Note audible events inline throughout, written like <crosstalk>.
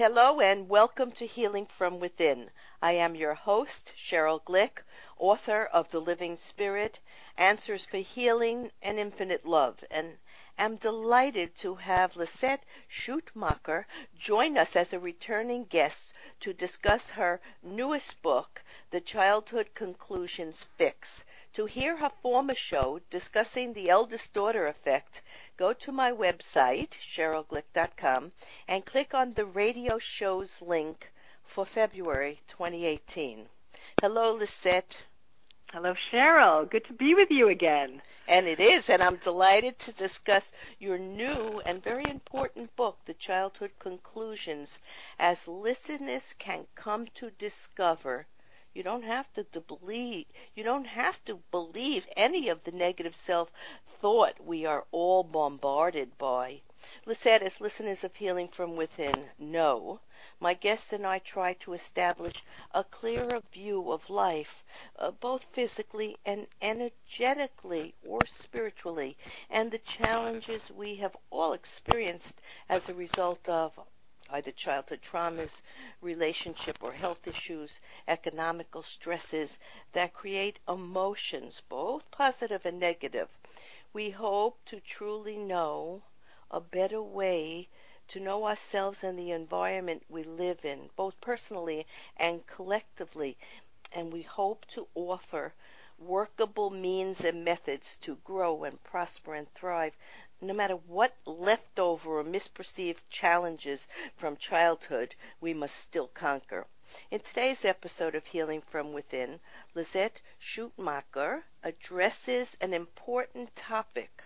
Hello and welcome to Healing from Within. I am your host, Sheryl Glick, author of The Living Spirit, Answers for Healing and Infinite Love, and am delighted to have Lisette Schuitemaker join us as a returning guest to discuss her newest book, The Childhood Conclusions Fix. To hear her former show discussing the eldest daughter effect, go to my website, sherylglick.com, and click on the radio shows link for February 2018. Hello, Lisette. Hello, Sheryl. Good to be with you again. And it is, and I'm delighted to discuss your new and very important book, The Childhood Conclusions, as listeners can come to discover you don't have to, to believe. You don't have to believe any of the negative self-thought we are all bombarded by. Lisette, as listeners of Healing from Within know, my guests and I try to establish a clearer view of life, uh, both physically and energetically or spiritually, and the challenges we have all experienced as a result of either childhood traumas, relationship or health issues, economical stresses that create emotions, both positive and negative. We hope to truly know a better way to know ourselves and the environment we live in, both personally and collectively, and we hope to offer workable means and methods to grow and prosper and thrive no matter what leftover or misperceived challenges from childhood we must still conquer. In today's episode of Healing from Within, Lisette Schuitemaker addresses an important topic,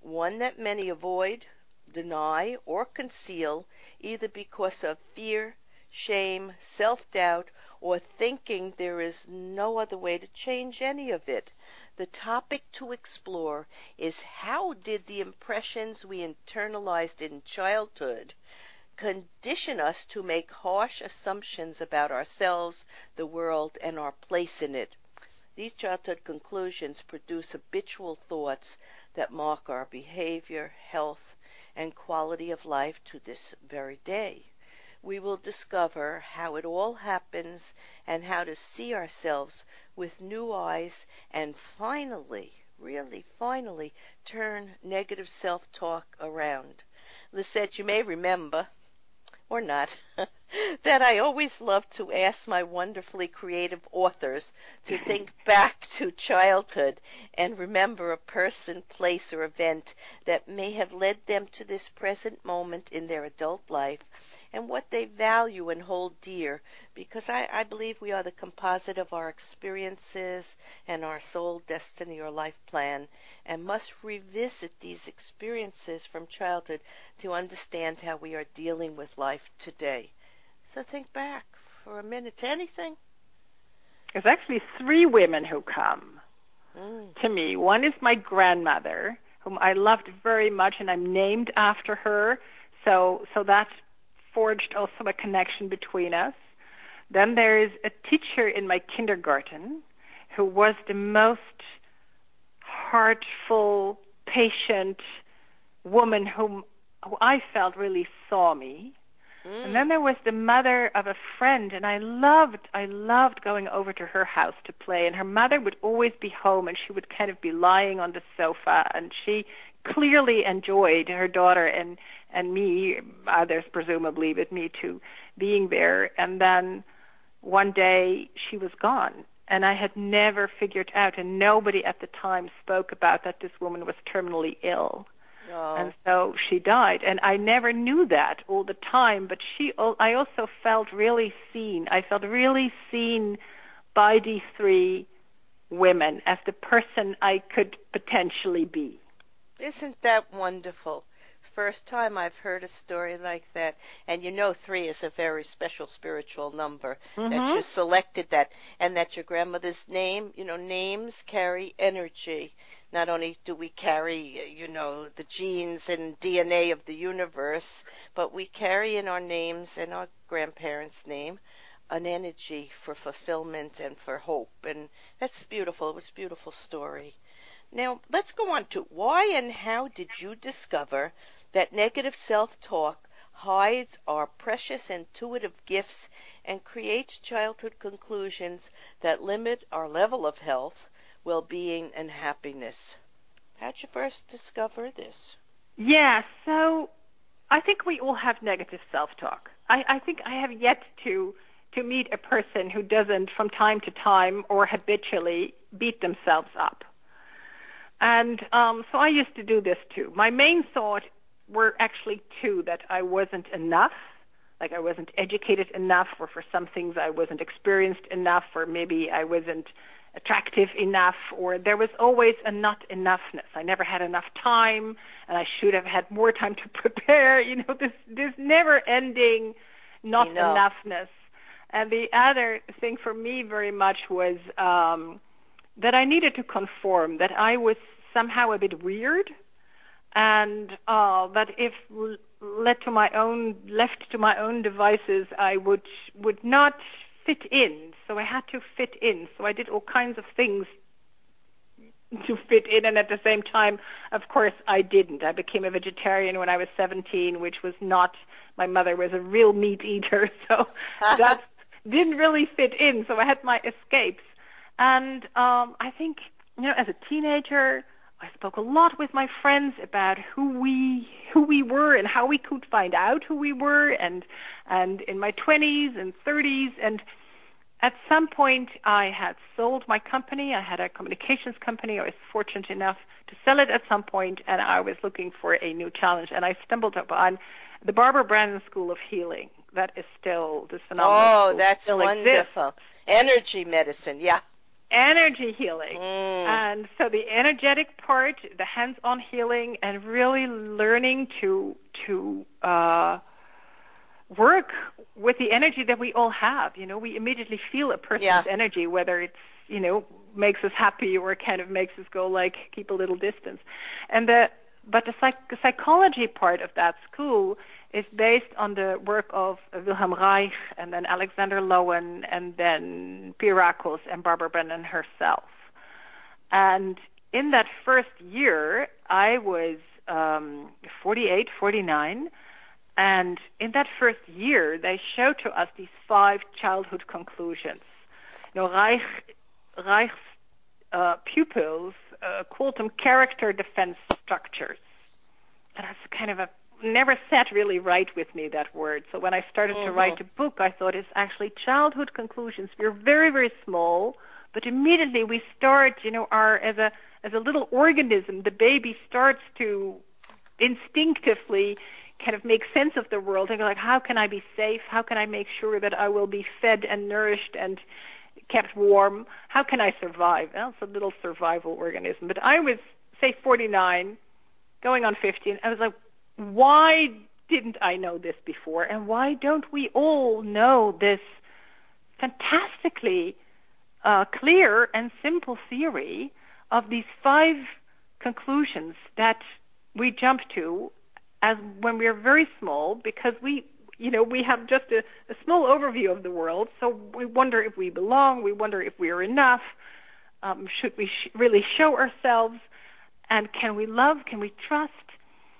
one that many avoid, deny, or conceal either because of fear, shame, self doubt, or thinking there is no other way to change any of it. The topic to explore is how did the impressions we internalized in childhood condition us to make harsh assumptions about ourselves, the world, and our place in it. These childhood conclusions produce habitual thoughts that mark our behavior, health, and quality of life to this very day we will discover how it all happens and how to see ourselves with new eyes and finally, really finally, turn negative self talk around. Lisette, you may remember, or not, <laughs> <laughs> that I always love to ask my wonderfully creative authors to think <laughs> back to childhood and remember a person, place, or event that may have led them to this present moment in their adult life and what they value and hold dear, because I, I believe we are the composite of our experiences and our soul destiny or life plan, and must revisit these experiences from childhood to understand how we are dealing with life today. So think back for a minute to anything. There's actually three women who come Mm. to me. One is my grandmother, whom I loved very much, and I'm named after her. So, so that forged also a connection between us. Then there is a teacher in my kindergarten who was the most heartful, patient woman whom who I felt really saw me. Mm. And then there was the mother of a friend, and I loved, I loved going over to her house to play. And her mother would always be home, and she would kind of be lying on the sofa, and she clearly enjoyed her daughter and and me, others presumably, but me too, being there. And then one day she was gone, and I had never figured out, and nobody at the time spoke about that this woman was terminally ill. Oh. And so she died, and I never knew that all the time. But she, I also felt really seen. I felt really seen by these three women as the person I could potentially be. Isn't that wonderful? First time I've heard a story like that. And you know, three is a very special spiritual number. That Mhm. you selected that, and that your grandmother's name, you know, names carry energy. Not only do we carry, you know, the genes and DNA of the universe, but we carry in our names and our grandparents' name an energy for fulfillment and for hope. And that's beautiful. It was a beautiful story. Now, let's go on to why and how did you discover that negative self talk hides our precious intuitive gifts and creates childhood conclusions that limit our level of health, well being, and happiness. How'd you first discover this? Yeah, so I think we all have negative self talk. I, I think I have yet to to meet a person who doesn't from time to time or habitually beat themselves up. And um, so I used to do this too. My main thought were actually two that I wasn't enough, like I wasn't educated enough, or for some things I wasn't experienced enough, or maybe I wasn't attractive enough, or there was always a not enoughness. I never had enough time, and I should have had more time to <laughs> prepare. You know, this this never ending not Enough. enoughness. And the other thing for me very much was um, that I needed to conform, that I was somehow a bit weird, and uh, that if led to my own left to my own devices, I would would not fit in. So I had to fit in. So I did all kinds of things to fit in, and at the same time, of course, I didn't. I became a vegetarian when I was 17, which was not. My mother was a real meat eater, <laughs> so <laughs> that didn't really fit in. So I had my escapes, and um, I think you know, as a teenager, I spoke a lot with my friends about who we who we were and how we could find out who we were, and and in my 20s and 30s and at some point, I had sold my company. I had a communications company. I was fortunate enough to sell it at some point, and I was looking for a new challenge. And I stumbled upon the Barbara Brennan School of Healing. That is still this phenomenal. Oh, that's wonderful. Exists. Energy medicine, yeah. Energy healing. Mm. And so the energetic part, the hands-on healing, and really learning to to uh, work with the energy that we all have. You know, we immediately feel a person's yeah. energy, whether it's you know makes us happy or kind of makes us go like keep a little distance. And the but the, psych- the psychology part of that school is based on the work of Wilhelm Reich and then Alexander Lowen and then Pierrakos and Barbara Brennan herself. And in that first year, I was um, 48, 49 and in that first year, they showed to us these five childhood conclusions. You know, Reich, Reich's uh, pupils uh, called them character defense structures. And that's kind of a never sat really right with me that word. So when I started mm-hmm. to write a book, I thought it's actually childhood conclusions. We're very very small, but immediately we start, you know, our as a as a little organism, the baby starts to instinctively kind of make sense of the world and go like, how can I be safe? How can I make sure that I will be fed and nourished and kept warm? How can I survive? Well, it's a little survival organism. But I was, say, 49, going on 50, I was like, why didn't I know this before? And why don't we all know this fantastically uh, clear and simple theory of these five conclusions that we jump to as when we are very small because we you know we have just a, a small overview of the world so we wonder if we belong we wonder if we are enough um, should we sh- really show ourselves and can we love can we trust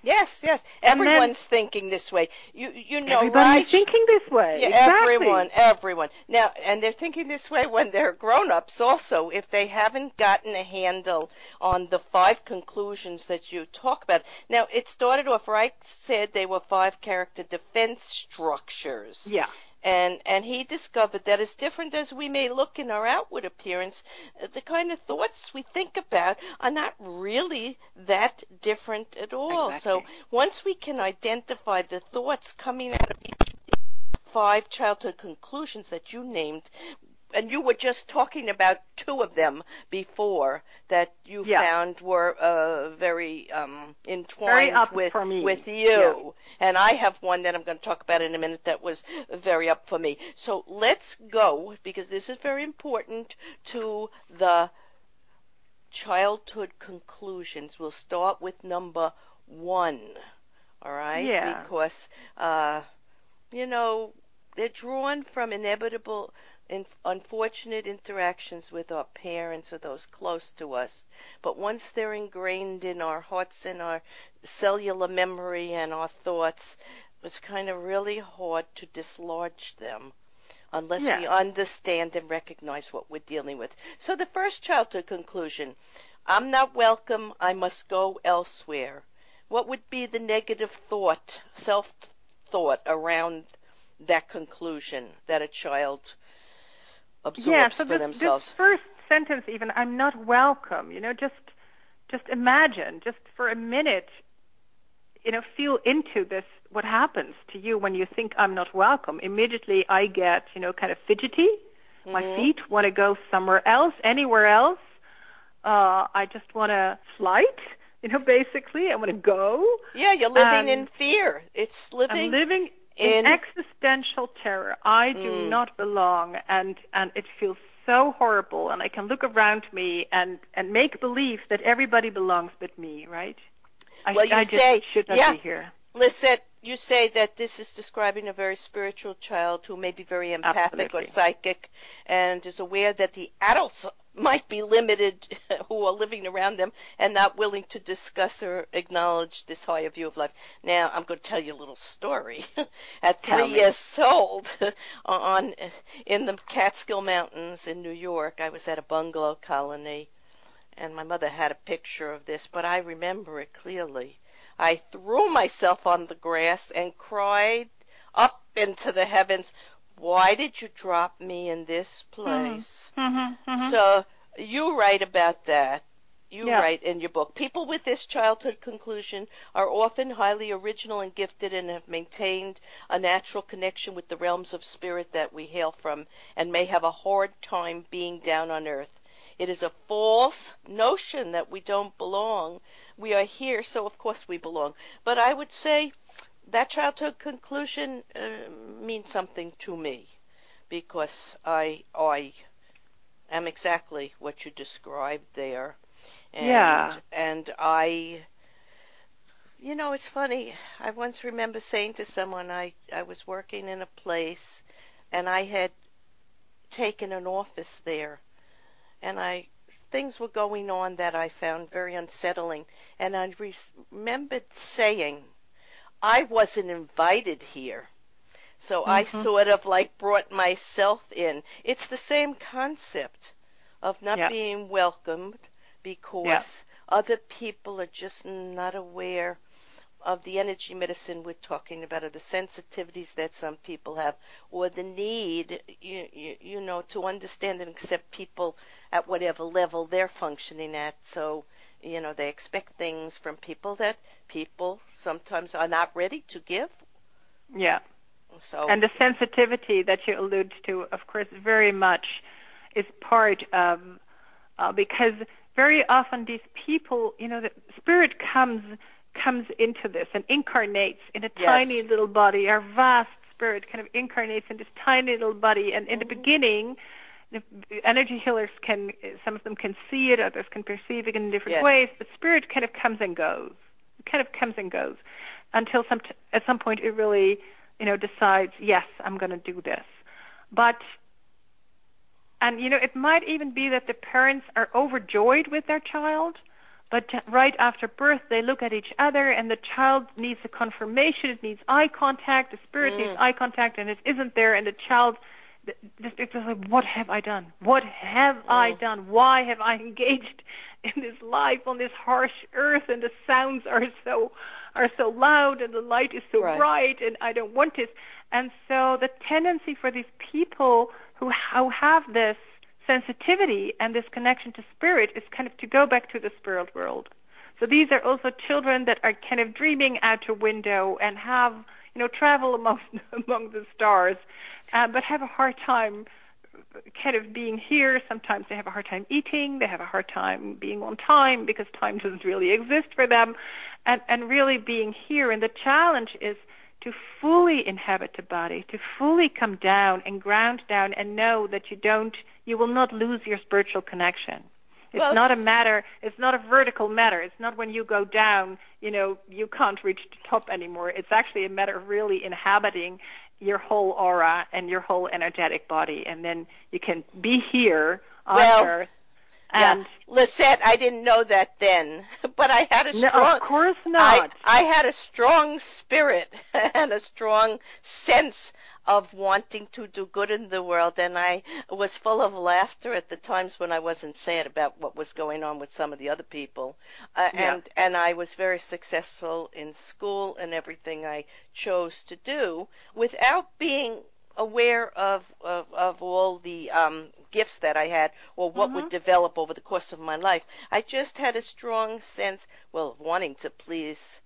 Yes, yes. Everyone's then, thinking this way. You you know, everybody's Reich? thinking this way. Yeah, exactly. everyone, everyone. Now, and they're thinking this way when they're grown-ups also. If they haven't gotten a handle on the five conclusions that you talk about. Now, it started off. right said they were five character defense structures. Yeah and and he discovered that as different as we may look in our outward appearance, the kind of thoughts we think about are not really that different at all. Exactly. So once we can identify the thoughts coming out of each five childhood conclusions that you named, and you were just talking about two of them before that you yeah. found were uh, very um, entwined very with with you. Yeah. And I have one that I'm going to talk about in a minute that was very up for me. So let's go because this is very important to the childhood conclusions. We'll start with number one. All right? Yeah. Because uh, you know they're drawn from inevitable in unfortunate interactions with our parents or those close to us. But once they're ingrained in our hearts and our cellular memory and our thoughts, it's kind of really hard to dislodge them unless Yeah. we understand and recognize what we're dealing with. So the first childhood conclusion, I'm not welcome, I must go elsewhere. What would be the negative thought, self thought around that conclusion that a child absorbs yeah, so for this, themselves? this first sentence even, I'm not welcome, you know, just just imagine, just for a minute, you know, feel into this what happens to you when you think I'm not welcome. Immediately I get, you know, kind of fidgety. My Mhm. feet want to go somewhere else, anywhere else. Uh I just want to flight, you know, basically. I want to go. Yeah, you're living Um, in fear. It's living I'm living in, existential terror. I do Mm. not belong, and and it feels so horrible. And I can look around me and and make believe that everybody belongs but me, right? I, Well, you I just say- should not yeah. be here. Lisette, you say that this is describing a very spiritual child who may be very empathic or psychic and is aware that the adults might be limited <laughs> who are living around them and not willing to discuss or acknowledge this higher view of life. Now, I'm going to tell you a little story. <laughs> At Tell three me. years old, <laughs> on in the Catskill Mountains in New York, I was at a bungalow colony, and my mother had a picture of this, but I remember it clearly. I threw myself on the grass and cried up into the heavens, Why did you drop me in this place? Mm-hmm, mm-hmm. So you write about that. You Yeah. write in your book. People with this childhood conclusion are often highly original and gifted and have maintained a natural connection with the realms of spirit that we hail from and may have a hard time being down on earth. It is a false notion that we don't belong. We are here, so of course we belong. But I would say that childhood conclusion uh, means something to me because I I am exactly what you described there. And, Yeah. And I, you know, it's funny. I once remember saying to someone I I was working in a place, and I had taken an office there, and I things were going on that I found very unsettling, and I re- remembered saying, I wasn't invited here. So I Mhm. sort of like brought myself in. It's the same concept of not being welcomed because other people are just not aware of the energy medicine we're talking about, or the sensitivities that some people have, or the need, you, you, you know, to understand and accept people at whatever level they're functioning at. So, you know, they expect things from people that people sometimes are not ready to give. Yeah. So, And the sensitivity that you allude to, of course, very much is part of, uh, because very often these people, you know, the spirit comes comes into this and incarnates in a Yes. tiny little body. Our vast spirit kind of incarnates in this tiny little body, and in the beginning. The energy healers can, some of them can see it, others can perceive it in different Yes. ways. The spirit kind of comes and goes. It kind of comes and goes until some t- at some point it really you know decides yes i'm going to do this but and you know it might even be that the parents are overjoyed with their child but right after birth they look at each other and the child needs a confirmation it needs eye contact the spirit needs mm. eye contact and it isn't there and the child th- this it's just like what have i done what have i oh. done why have i <laughs> engaged in this life on this harsh earth and the sounds are so are so loud and the light is so Right. bright and i don't want this and so the tendency for these people who, who have this sensitivity and this connection to spirit is kind of to go back to the spirit world. So these are also children that are kind of dreaming out a window and have, you know, travel among <laughs> among the stars, uh, but have a hard time kind of being here. Sometimes they have a hard time eating. They have a hard time being on time because time doesn't really exist for them, and and really being here. And the challenge is to fully inhabit the body, to fully come down and ground down and know that you don't, you will not lose your spiritual connection. It's Well, not a matter, it's not a vertical matter. It's not when you go down, you know, you can't reach the top anymore. It's actually a matter of really inhabiting your whole aura and your whole energetic body. And then you can be here on Well, earth And yeah. Lisette, I didn't know that then, <laughs> but I had a strong. no, of course not. I, I had a strong spirit <laughs> and a strong sense of wanting to do good in the world, and I was full of laughter at the times when I wasn't sad about what was going on with some of the other people, uh, Yeah. and and I was very successful in school and everything I chose to do without being aware of of, of all the um, gifts that I had or what would develop over the course of my life. I just had a strong sense, well, of wanting to please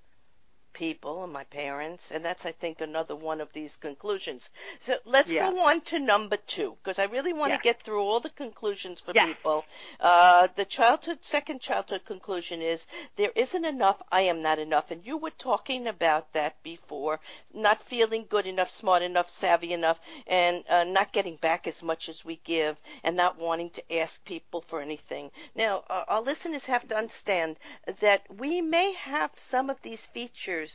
people and my parents, and that's I think another one of these conclusions. So let's Yeah. go on to number two because I really want Yeah. to get through all the conclusions for Yes. people. Uh, the childhood, second childhood conclusion is there isn't enough. I am not enough, and you were talking about that before. Not feeling good enough, smart enough, savvy enough, and uh, not getting back as much as we give, and not wanting to ask people for anything. Now, uh, our listeners have to understand that we may have some of these features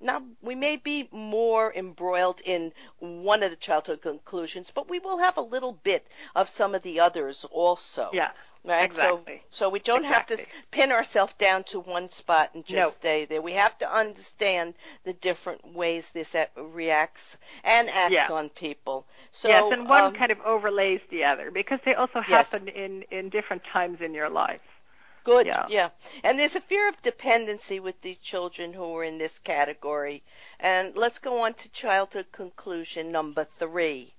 now we may be more embroiled in one of the childhood conclusions, but we will have a little bit of some of the others also. Yeah. Right. exactly. So, so we don't have to pin ourselves down to one spot and just No. stay there. We have to understand the different ways this reacts and acts Yeah. on people. So, yes, and one um, kind of overlays the other because they also Yes. happen in in different times in your life. Good. Yeah. And there's a fear of dependency with these children who are in this category. And let's go on to childhood conclusion number three.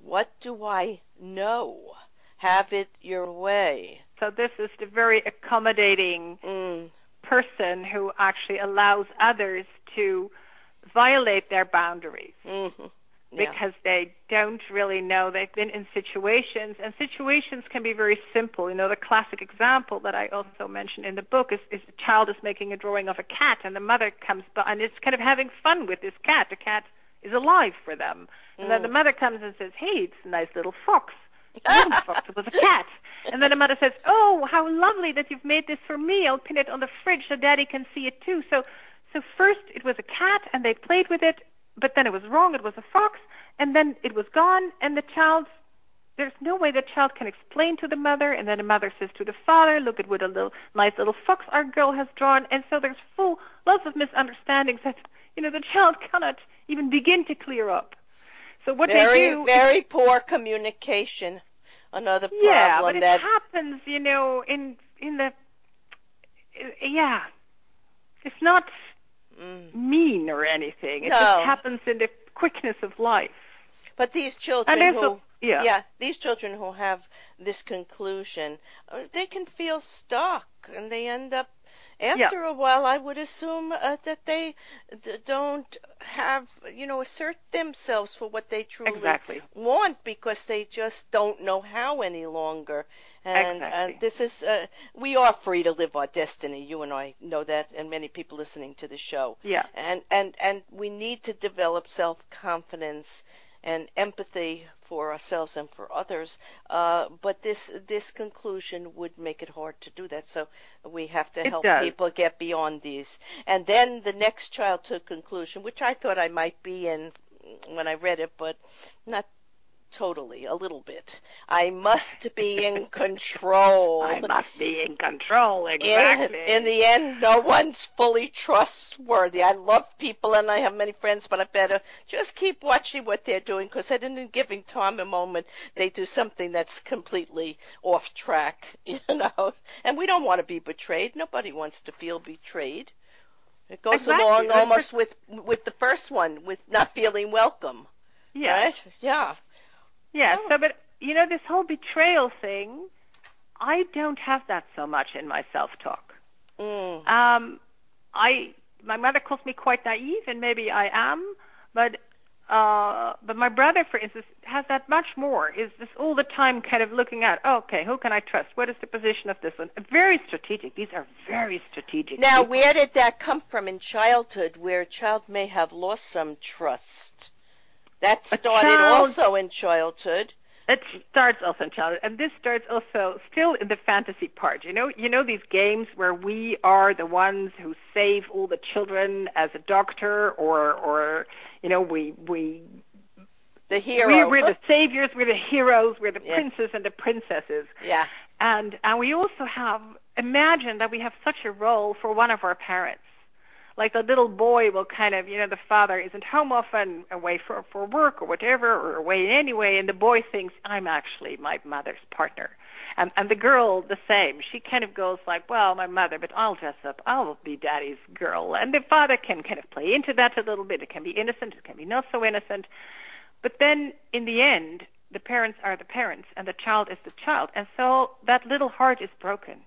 What do I know? Have it your way. So this is the very accommodating Mm. person who actually allows others to violate their boundaries Mm-hmm. Because they don't really know. They've been in situations and situations can be very simple. You know the classic example that i also mentioned in the book is, is a child is making a drawing of a cat and the mother comes by and is kind of having fun with this cat. The cat is alive for them. And then the mm. mother comes and says hey it's a nice little fox. It wasn't a fox, it was a cat. <laughs> And then the mother says, "Oh, how lovely that you've made this for me. I'll pin it on the fridge so Daddy can see it too." So, so first it was a cat, and they played with it, but then it was wrong. It was a fox, and then it was gone, and the child. There's no way the child can explain to the mother, and then the mother says to the father, "Look at what a little nice little fox our girl has drawn." And so there's full lots of misunderstandings that you know the child cannot even begin to clear up. So what Very, they do is very poor communication. Another problem. yeah, but it that happens, you know, in in the yeah. It's not Mm. mean or anything. It No. just happens in the quickness of life. But these children who, a- yeah. these children who have this conclusion, uh, they can feel stuck, and they end up. After a while, I would assume uh, that they d- don't have, you know, assert themselves for what they truly Exactly. want because they just don't know how any longer. And Exactly. uh, this is, uh, we are free to live our destiny. You and I know that, and many people listening to the show Yeah. and and and we need to develop self confidence and empathy for ourselves and for others. Uh, but this this conclusion would make it hard to do that. So we have to It help does. people get beyond these. And then the next child childhood conclusion, which I thought I might be in when I read it, but not totally, a little bit. I must be in <laughs> control. I must be in control, exactly. in the end, no one's fully trustworthy. I love people and I have many friends, but I better just keep watching what they're doing because at any given time and moment, they do something that's completely off track, <laughs> you know. And we don't want to be betrayed. Nobody wants to feel betrayed. It goes Exactly. along almost with with the first one, with not feeling welcome, yeah. right? Yeah. Yeah. Oh. So, but you know, this whole betrayal thing, I don't have that so much in my self-talk. Mm. Um, I my mother calls me quite naive, and maybe I am, but uh, but my brother, for instance, has that much more. Is this all the time kind of looking at, oh, okay, who can I trust? What is the position of this one? Very strategic. These are very strategic. Now, people. where did that come from in childhood where a child may have lost some trust? That started child- also in childhood. It starts also in childhood, and this starts also still in the fantasy part. You know, you know these games where we are the ones who save all the children as a doctor, or or you know we we The hero. we're, we're the saviors, we're the heroes, we're the Yeah. princes and the princesses. yeah. And and we also have imagine that we have such a role for one of our parents. Like the little boy will kind of, you know, the father isn't home often, away for for work or whatever, or away anyway, and the boy thinks I'm actually my mother's partner. And and the girl the same. She kind of goes like, well, my mother, but I'll dress up. I'll be daddy's girl. And the father can kind of play into that a little bit. It can be innocent. It can be not so innocent. But then in the end, the parents are the parents and the child is the child. And so that little heart is broken.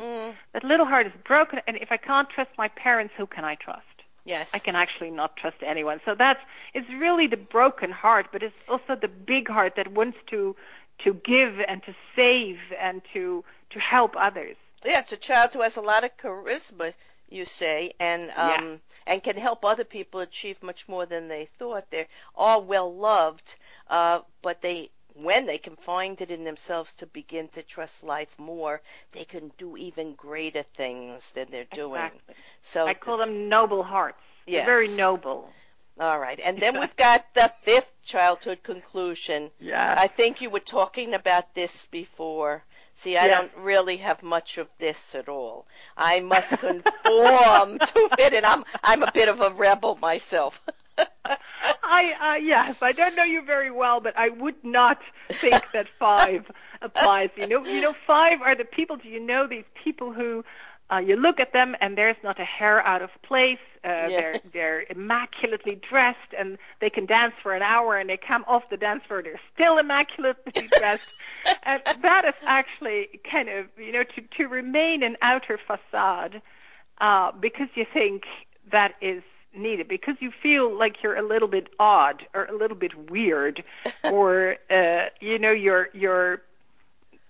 Mm. That little heart is broken. And if I can't trust my parents, who can I trust? Yes. I can actually not trust anyone. So that's, it's really the broken heart, but it's also the big heart that wants to, to give and to save and to, to help others. Yeah, it's a child who has a lot of charisma, you say, and um Yeah. and can help other people achieve much more than they thought. They're all well loved, uh, but they when they can find it in themselves to begin to trust life more, they can do even greater things than they're doing. Exactly. So I call this- them noble hearts. They're Yes. very noble. all right, and then <laughs> we've got the fifth childhood conclusion. Yeah. I think you were talking about this before. See, I Yeah. don't really have much of this at all. I must conform <laughs> to fit and I'm I'm a bit of a rebel myself. <laughs> I uh, yes, I don't know you very well, but I would not think that five applies. You know, you know, five are the people. Do you know these people who uh, you look at them and there's not a hair out of place. Uh, Yeah. They're they're immaculately dressed and they can dance for an hour and they come off the dance floor. They're still immaculately <laughs> dressed. and that is actually kind of you know to to remain an outer facade uh, because you think that is needed because you feel like you're a little bit odd or a little bit weird <laughs> or uh you know you're you're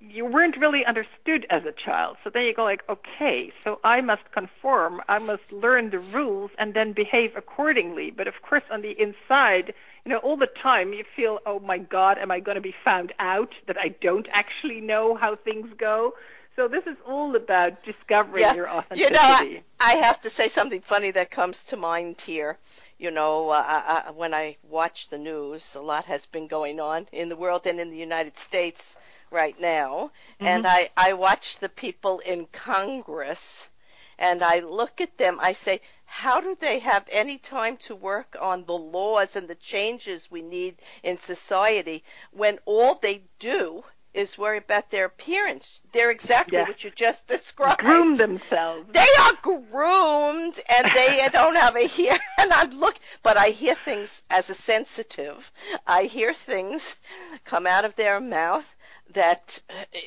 you weren't really understood as a child. So then you go like okay so i must conform. I must learn the rules and then behave accordingly. But of course on the inside you know all the time you feel oh my god am i going to be found out that i don't actually know how things go so this is all about discovering your authenticity You know, I, I have to say something funny that comes to mind here. You know, uh, I, I, when I watch the news, a lot has been going on in the world and in the United States right now. And mm-hmm. I, I watch the people in Congress and I look at them, I say, how do they have any time to work on the laws and the changes we need in society when all they do is worry about their appearance? They're exactly Yeah. what you just described. groom themselves They are groomed and they don't have a hear. <laughs> And I look, but I hear things as a sensitive. I hear things come out of their mouth that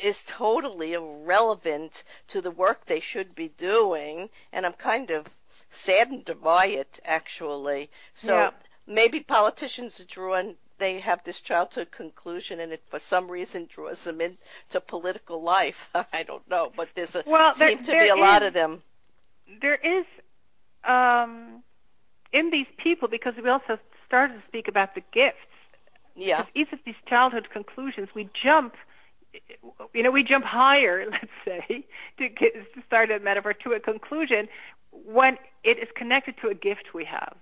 is totally irrelevant to the work they should be doing. And I'm kind of saddened by it, actually. So Yeah. maybe politicians are drawn. They have this childhood conclusion, and it for some reason draws them into political life. <laughs> I don't know, but there's a Well, there- seem to be a lot of them. there is um in these people because we also started to speak about the gifts Yeah, Because each of these childhood conclusions we jump you know we jump higher <laughs> let's say to, get, to start a metaphor to a conclusion when it is connected to a gift we have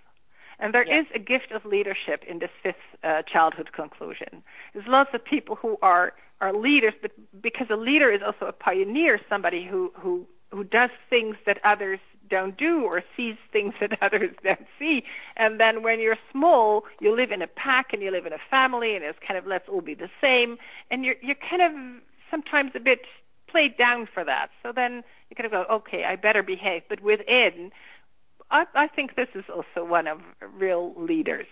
and there is Yeah. a gift of leadership in this fifth uh, childhood conclusion. There's lots of people who are are leaders, but because a leader is also a pioneer, somebody who who who does things that others don't do or sees things <laughs> that others don't see. And then when you're small, you live in a pack and you live in a family, and it's kind of let's all be the same, and you're you're kind of sometimes a bit played down for that. So then you kind of go, okay, I better behave. But within, I, I think this is also one of real leaders.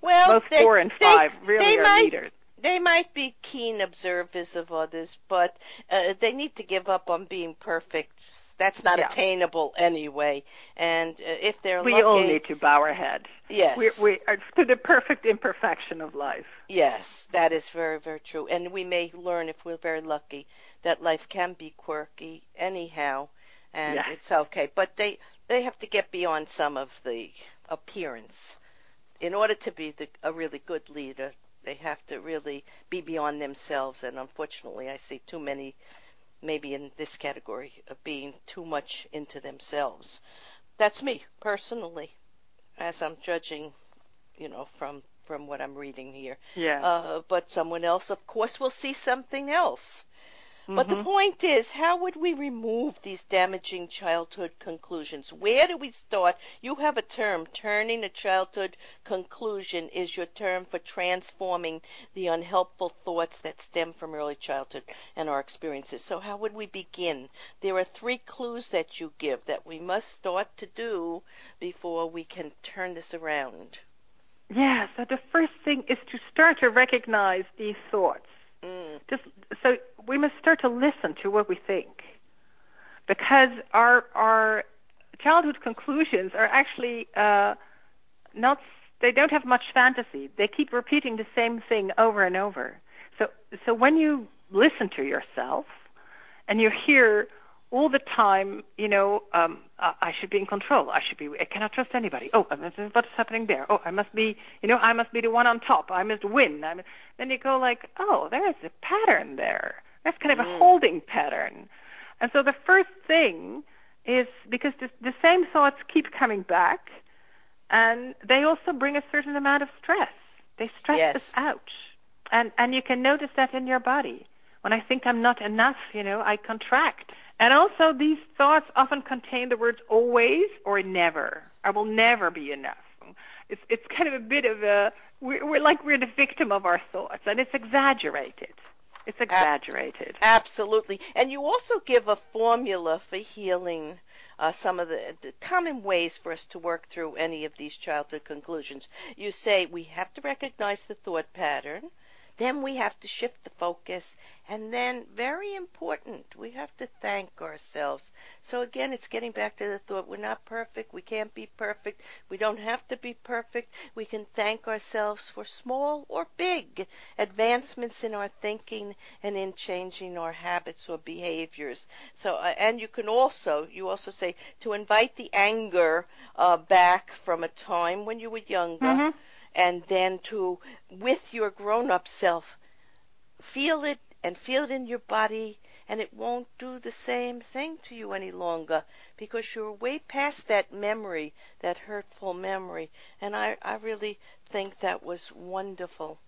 well, Both they, four and they- five really they are might, leaders. They might be keen observers of others, but uh, they need to give up on being perfect. That's not Yeah. attainable anyway. And uh, if they're We lucky, all need to bow our head. yes, We, we are to the perfect imperfection of life. Yes, that is very, very true. And we may learn, if we're very lucky, that life can be quirky anyhow, and Yeah. it's okay. But they they have to get beyond some of the appearance in order to be the, a really good leader. They have to really be beyond themselves, and unfortunately, I see too many, maybe in this category, of being too much into themselves. That's me personally, as I'm judging, you know, from from what I'm reading here. Yeah. Uh, but someone else, of course, will see something else. But the Mhm. point is, how would we remove these damaging childhood conclusions? Where do we start? You have a term, turning a childhood conclusion is your term for transforming the unhelpful thoughts that stem from early childhood and our experiences. So how would we begin? There are three clues that you give that we must start to do before we can turn this around. Yeah, so the first thing is to start to recognize these thoughts. Just so we must start to listen to what we think. Because our our childhood conclusions are actually uh, not they don't have much fantasy. They keep repeating the same thing over and over. So so when you listen to yourself and you hear all the time, you know, um, I, I should be in control. I should be. I cannot trust anybody. Oh, I what's happening there? Oh, I must be. You know, I must be the one on top. I must win. I'm, then you go like, oh, there is a pattern there. That's kind of a holding pattern. And so the first thing is because the, the same thoughts keep coming back, and they also bring a certain amount of stress. They stress Yes. us out, and and you can notice that in your body. When I think I'm not enough, you know, I contract. And also, these thoughts often contain the words always or never. I will never be enough. It's it's kind of a bit of a we're, we're like we're the victim of our thoughts, and it's exaggerated. It's exaggerated. Absolutely. And you also give a formula for healing uh, some of the, the common ways for us to work through any of these childhood conclusions. You say we have to recognize the thought pattern. Then we have to shift the focus. And then, very important, we have to thank ourselves. So again, it's getting back to the thought we're not perfect. We can't be perfect. We don't have to be perfect. We can thank ourselves for small or big advancements in our thinking and in changing our habits or behaviors. So, uh, and you can also, you also say to invite the anger uh, back from a time when you were younger Mhm. And then to, with your grown up self, feel it and feel it in your body, and it won't do the same thing to you any longer because you're way past that memory, that hurtful memory. And I, I really think that was wonderful,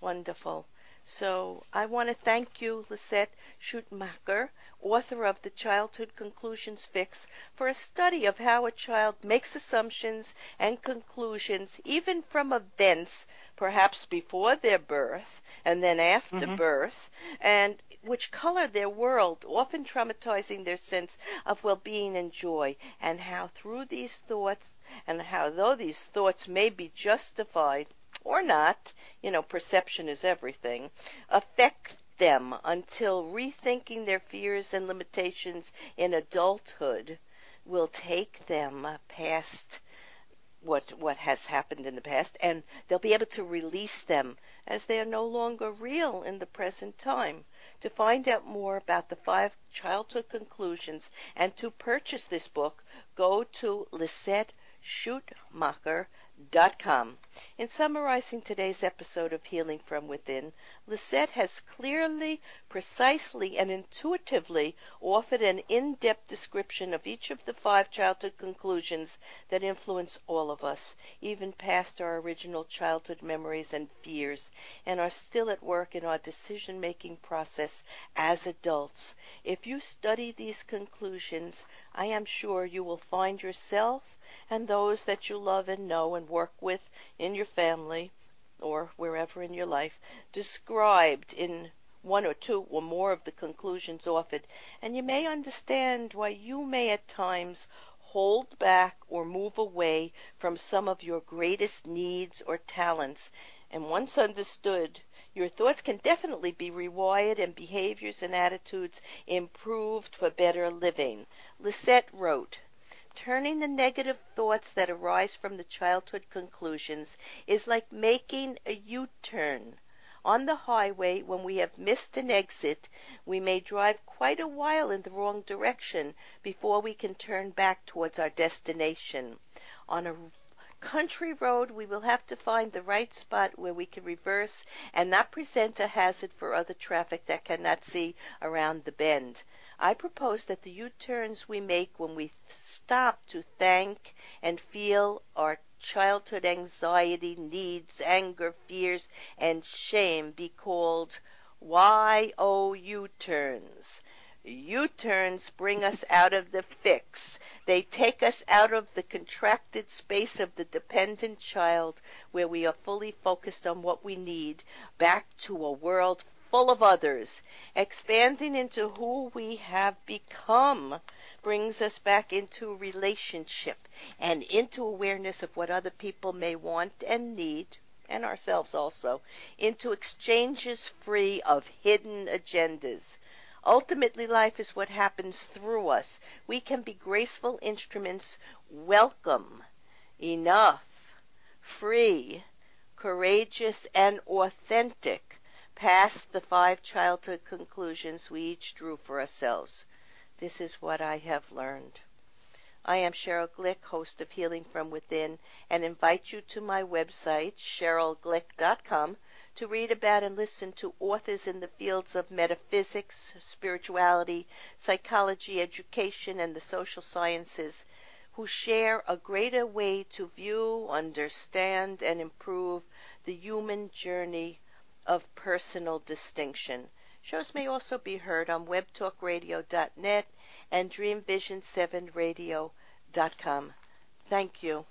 wonderful. So I want to thank you, Lisette Schuitemaker, author of the Childhood Conclusions Fix, for a study of how a child makes assumptions and conclusions, even from events perhaps before their birth and then after Mhm. birth, and which color their world, often traumatizing their sense of well being and joy, and how through these thoughts, and how though these thoughts may be justified or not, you know, perception is everything, affect them until rethinking their fears and limitations in adulthood will take them past what what has happened in the past and they'll be able to release them as they are no longer real in the present time. To find out more about the five childhood conclusions and to purchase this book go to lisetteschuitemaker.com in summarizing today's episode of Healing from Within, Lisette has clearly, precisely, and intuitively offered an in-depth description of each of the five childhood conclusions that influence all of us, even past our original childhood memories and fears, and are still at work in our decision-making process as adults. If you study these conclusions, I am sure you will find yourself and those that you love and know and work with in your family or wherever in your life described in one or two or more of the conclusions offered, and you may understand why you may at times hold back or move away from some of your greatest needs or talents. And once understood, your thoughts can definitely be rewired and behaviors and attitudes improved for better living. Lisette wrote, Turning the negative thoughts that arise from the childhood conclusions is like making a U turn. On the highway, when we have missed an exit, we may drive quite a while in the wrong direction before we can turn back towards our destination. On a country road, we will have to find the right spot where we can reverse and not present a hazard for other traffic that cannot see around the bend. I propose that the U-turns we make when we stop to thank and feel our childhood anxiety, needs, anger, fears, and shame be called Why oh U-turns? U-turns bring us out of the fix. They take us out of the contracted space of the dependent child where we are fully focused on what we need back to a world full of others. Expanding into who we have become brings us back into relationship and into awareness of what other people may want and need and ourselves also, into exchanges free of hidden agendas. Ultimately, life is what happens through us. We can be graceful instruments, welcome, enough, free, courageous, and authentic past the five childhood conclusions we each drew for ourselves. This is what I have learned. I am Sheryl Glick, host of Healing from Within, and invite you to my website, sherylglick.com, to read about and listen to authors in the fields of metaphysics, spirituality, psychology, education, and the social sciences who share a greater way to view, understand, and improve the human journey of personal distinction. Shows may also be heard on webtalkradio.net and dreamvision7radio.com. Thank you.